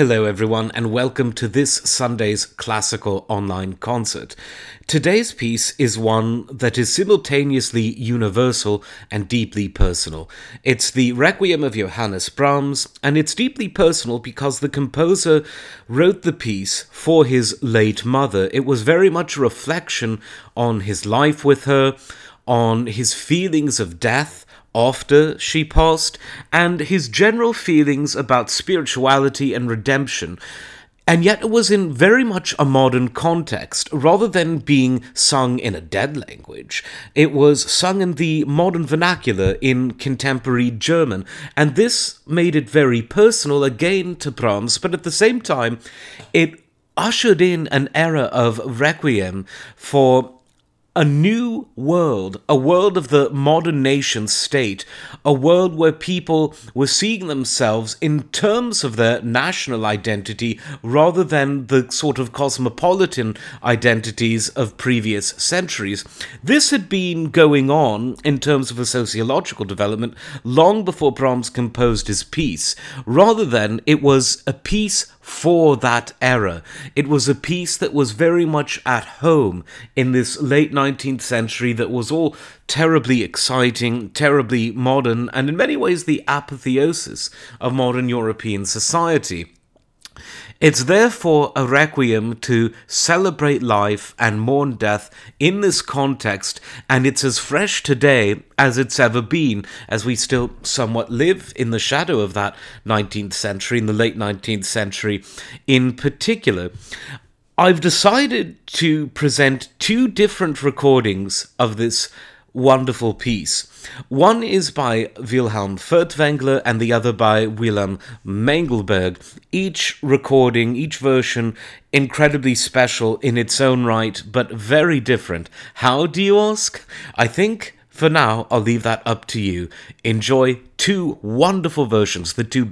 Hello, everyone, and welcome to this Sunday's classical online concert. Today's piece is one that is simultaneously universal and deeply personal. It's the Requiem of Johannes Brahms, and it's deeply personal because the composer wrote the piece for his late mother. It was very much a reflection on his life with her, on his feelings of death after she passed, and his general feelings about spirituality and redemption. And yet it was in very much a modern context, rather than being sung in a dead language. It was sung in the modern vernacular in contemporary German, and this made it very personal again to Brahms, but at the same time, it ushered in an era of requiem for a new world, a world of the modern nation state, a world where people were seeing themselves in terms of their national identity rather than the sort of cosmopolitan identities of previous centuries. This had been going on in terms of a sociological development long before Brahms composed his piece, rather than it was a piece for that era. It was a piece that was very much at home in this late 19th century that was all terribly exciting, terribly modern, and in many ways the apotheosis of modern European society. It's therefore a requiem to celebrate life and mourn death in this context, and it's as fresh today as it's ever been, as we still somewhat live in the shadow of that 19th century, in the late 19th century in particular. I've decided to present two different recordings of this wonderful piece. One is by Wilhelm Furtwängler and the other by Wilhelm Mengelberg. Each recording, each version, incredibly special in its own right, but very different. How do you ask? I think for now I'll leave that up to you. Enjoy two wonderful versions, the two